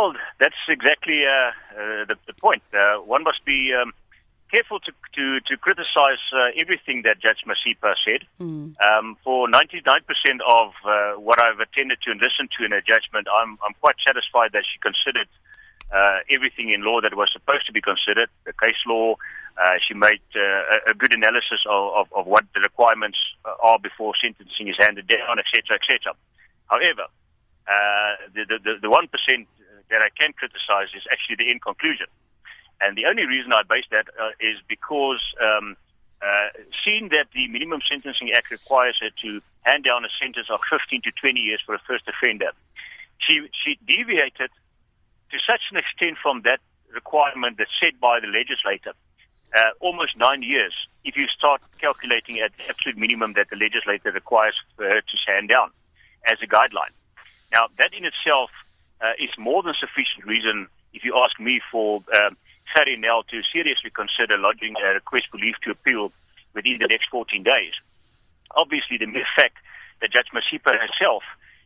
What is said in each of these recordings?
Well, that's exactly uh, uh, the, the, point. Uh, one must be um, careful to, to, to criticize uh, everything that Judge Masipa said. Mm. Um, for 99% of uh, what I've attended to and listened to in her judgment, I'm, I'm quite satisfied that she considered uh, everything in law that was supposed to be considered, the case law. she made a, a, good analysis of, of, of, what the requirements are before sentencing is handed down, etc., etc. However, the, the, the 1% that I can criticize is actually the end conclusion. And the only reason I base that uh, is because um, uh, seeing that the Minimum Sentencing Act requires her to hand down a sentence of 15 to 20 years for a first offender, she, she deviated to such an extent from that requirement that's set by the legislator, uh, almost nine years, if you start calculating at the absolute minimum that the legislator requires her to hand down as a guideline. Now, that in itself uh, is more than sufficient reason, if you ask me, for um, Gerrie Nel to seriously consider lodging a request for leave to appeal within the next 14 days. Obviously, the mere fact that Judge Masipa herself,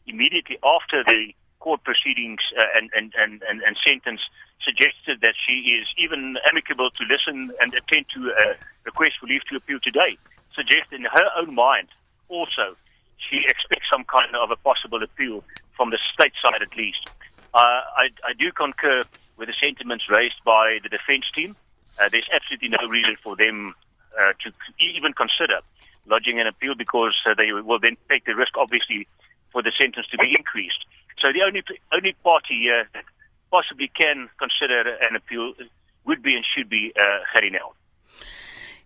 immediately after the court proceedings uh, and, and, and, and, and sentence, suggested that she is even amicable to listen and attend to a request for leave to appeal today, suggests in her own mind also she expects some kind of a possible appeal from the state side at least. Uh, I, I do concur with the sentiments raised by the defense team. Uh, there's absolutely no reason for them uh, to even consider lodging an appeal because uh, they will then take the risk, obviously, for the sentence to be increased. So the only only party here that possibly can consider an appeal would be and should be uh, Gerrie Nel.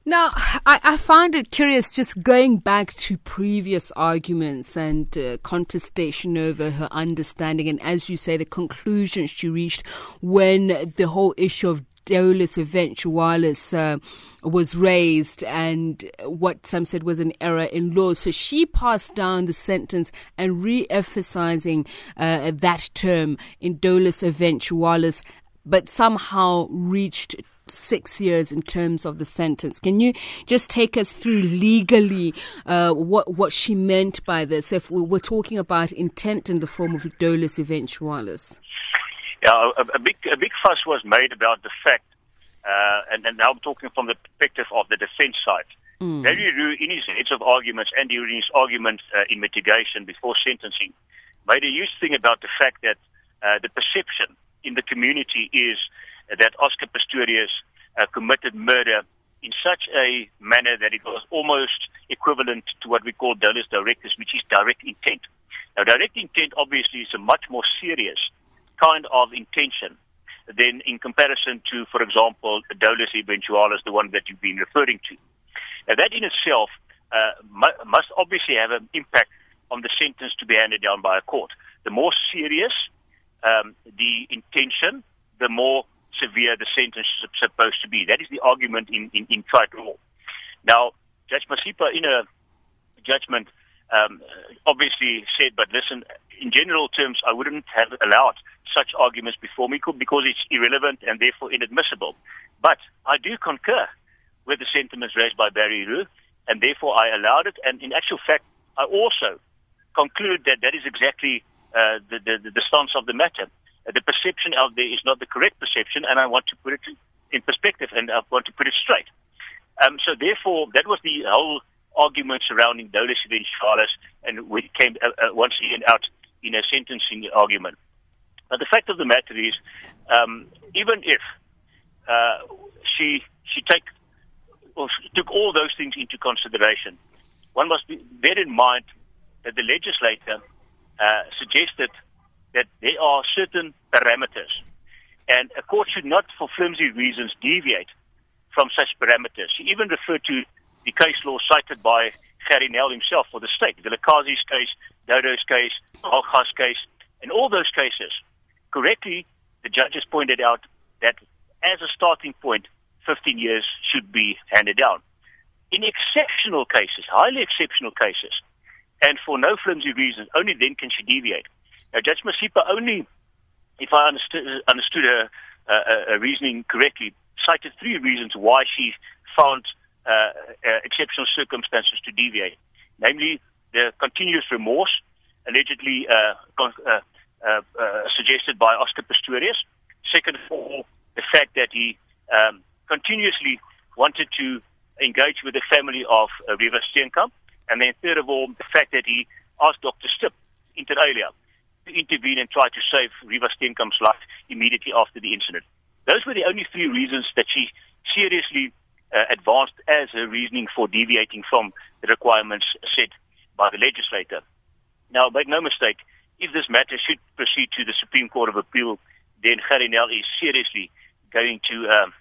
Now, I, I, find it curious just going back to previous arguments and uh, contestation over her understanding, and as you say, the conclusions she reached when the whole issue of dolus eventualis uh, was raised and what some said was an error in law. So she passed down the sentence and re emphasizing uh, that term in dolus eventualis, but somehow reached six years in terms of the sentence. Can you just take us through legally uh, what what she meant by this? If we were talking about intent in the form of dolus eventualis. Yeah, a, a, big a big fuss was made about the fact, uh, and, and now I'm talking from the perspective of the defence side. Mm. Barry Roux, in his heads of arguments and during his argument uh, in mitigation before sentencing, made a huge thing about the fact that uh, the perception in the community is that Oscar Pistorius uh, committed murder in such a manner that it was almost equivalent to what we call dolus directus, which is direct intent. Now, direct intent obviously is a much more serious kind of intention than in comparison to, for example, dolus eventualis, the one that you've been referring to. Now, that in itself uh, mu- must obviously have an impact on the sentence to be handed down by a court. The more serious um, the intention, the more severe the sentence is supposed to be. That is the argument in, in, in trial law. Now, Judge Masipa, in a judgment, um, obviously said, but listen, in general terms, I wouldn't have allowed such arguments before me because it's irrelevant and therefore inadmissible. But I do concur with the sentiments raised by Barry Roux, and therefore I allowed it. And in actual fact, I also conclude that that is exactly uh, the, the, the stance of the matter the perception out there is not the correct perception, and I want to put it in perspective and I want to put it straight. Um, so therefore, that was the whole argument surrounding dolus eventualis, and we came uh, uh, once again out in a sentencing argument. But the fact of the matter is, um, even if uh, she she take or took all those things into consideration, one must be, bear in mind that the legislator uh, suggested that there are certain parameters. And a court should not, for flimsy reasons, deviate from such parameters. He even referred to the case law cited by Gerrie Nel himself for the state, the Lakazi's case, Dodo's case, Hogha's case, and all those cases. Correctly, the judges pointed out that as a starting point, 15 years should be handed down. In exceptional cases, highly exceptional cases, and for no flimsy reasons, only then can she deviate. Now, Judge Masipa only, if I understood, understood her uh, uh, reasoning correctly, cited three reasons why she found uh, uh, exceptional circumstances to deviate, namely the continuous remorse, allegedly uh, con- suggested by Oscar Pistorius. Second of all, the fact that he um, continuously wanted to engage with the family of uh, Reeva Steenkamp. And then third of all, the fact that he asked Dr. Stipp inter alia intervene and try to save Reeva Steenkamp's life immediately after the incident. Those were the only three reasons that she seriously uh, advanced as her reasoning for deviating from the requirements set by the legislator. Now, make no mistake, if this matter should proceed to the Supreme Court of Appeal, then Gerrie is seriously going to um,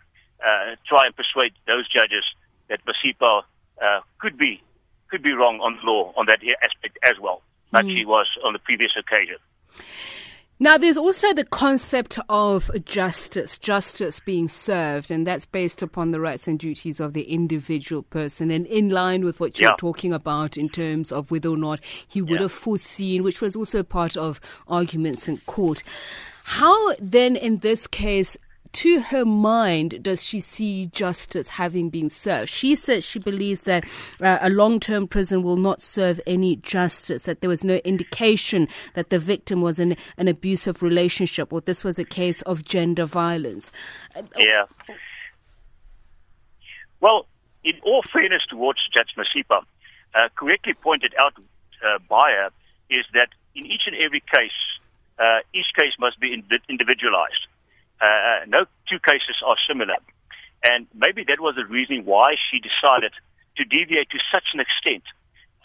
uh, try and persuade those judges that Masipa uh, could be could be wrong on the law on that aspect as well, like mm. she was on the previous occasion. Now, there's also the concept of justice, justice being served, and that's based upon the rights and duties of the individual person, and in line with what you're yeah. talking about in terms of whether or not he would yeah. have foreseen, which was also part of arguments in court. How then, in this case, to her mind does she see justice having been served? She says she believes that uh, a long term prison will not serve any justice, that there was no indication that the victim was in an abusive relationship or this was a case of gender violence. Yeah. Well, in all fairness towards Judge Masipa, uh, correctly pointed out uh, by her is that in each and every case, uh, each case must be individualized. Uh, no two cases are similar. And maybe that was the reason why she decided to deviate to such an extent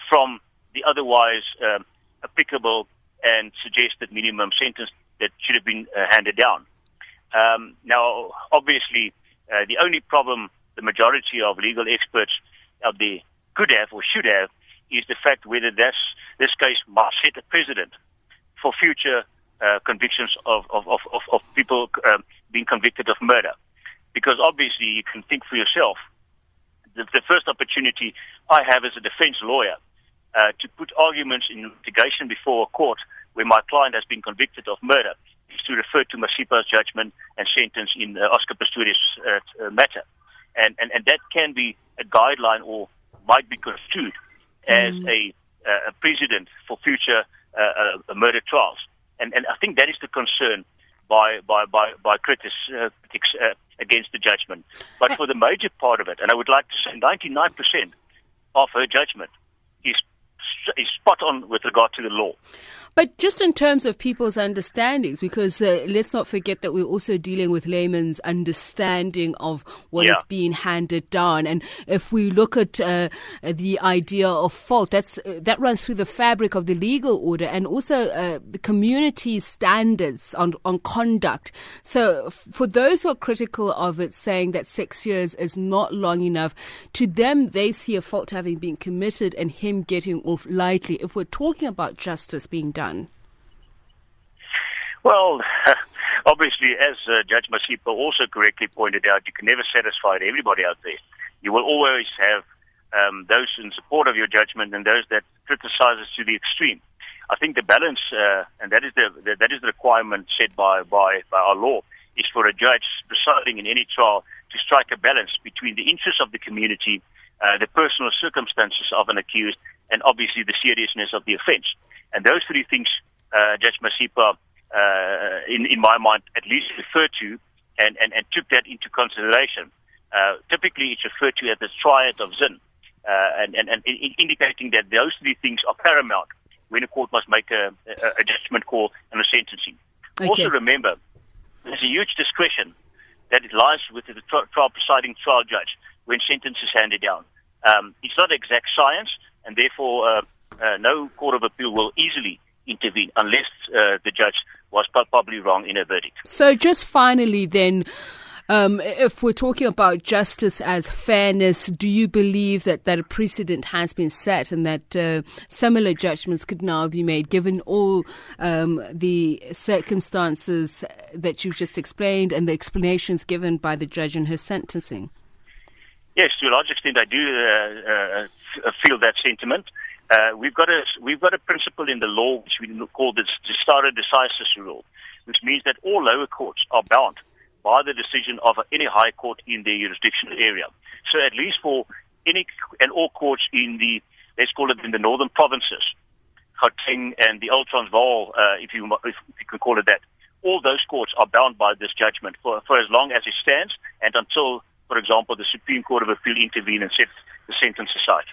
from the otherwise um, applicable and suggested minimum sentence that should have been uh, handed down. Um, now, obviously, uh, the only problem the majority of legal experts of the could have or should have is the fact whether this this case must set a precedent for future uh, convictions of, of, of, of people um, being convicted of murder. Because obviously, you can think for yourself. The, the first opportunity I have as a defense lawyer uh, to put arguments in mitigation before a court where my client has been convicted of murder is to refer to Masipa's judgment and sentence in uh, Oscar Pistorius' uh, matter. And, and, and that can be a guideline or might be construed as mm. a, uh, a precedent for future uh, uh, murder trials. And, and I think that is the concern by, by, by, by critics, uh, uh, against the judgment. But for the major part of it, and I would like to say 99% of her judgment is, is spot on with regard to the law. But just in terms of people's understandings, because uh, let's not forget that we're also dealing with layman's understanding of what yeah. is being handed down. And if we look at uh, the idea of fault, that's uh, that runs through the fabric of the legal order and also uh, the community standards on on conduct. So for those who are critical of it, saying that six years is not long enough, to them they see a fault having been committed and him getting off lightly. If we're talking about justice being done done? Well, obviously, as uh, Judge Masipa also correctly pointed out, you can never satisfy everybody out there. You will always have um, those in support of your judgment and those that criticize us to the extreme. I think the balance, uh, and that is the, the, that is the requirement set by, by, by our law, is for a judge presiding in any trial to strike a balance between the interests of the community, uh, the personal circumstances of an accused, and obviously the seriousness of the offense. And those three things, uh, Judge Masipa, uh, in, in my mind, at least referred to and, and, and took that into consideration. Uh, typically, it's referred to as the triad of Zinn, uh, and, and, and indicating that those three things are paramount when a court must make a, a, a judgment call and a sentencing. Okay. Also, remember, there's a huge discretion that it lies with the trial presiding trial judge when sentence is handed down. Um, it's not exact science, and therefore uh, uh, no court of appeal will easily intervene unless uh, the judge was probably wrong in a verdict. So, just finally, then. Um, if we're talking about justice as fairness, do you believe that, that a precedent has been set and that uh, similar judgments could now be made given all um, the circumstances that you've just explained and the explanations given by the judge in her sentencing? Yes, to a large extent, I do uh, uh, feel that sentiment. Uh, we've got a we've got a principle in the law which we call the stare decisis rule, which means that all lower courts are bound by the decision of any high court in their jurisdictional area. So at least for any and all courts in the let's call it in the northern provinces, Gauteng and the Old Transvaal, uh, if you if you can call it that. All those courts are bound by this judgment for for as long as it stands, and until, for example, the Supreme Court of Appeal intervene and set the sentence aside.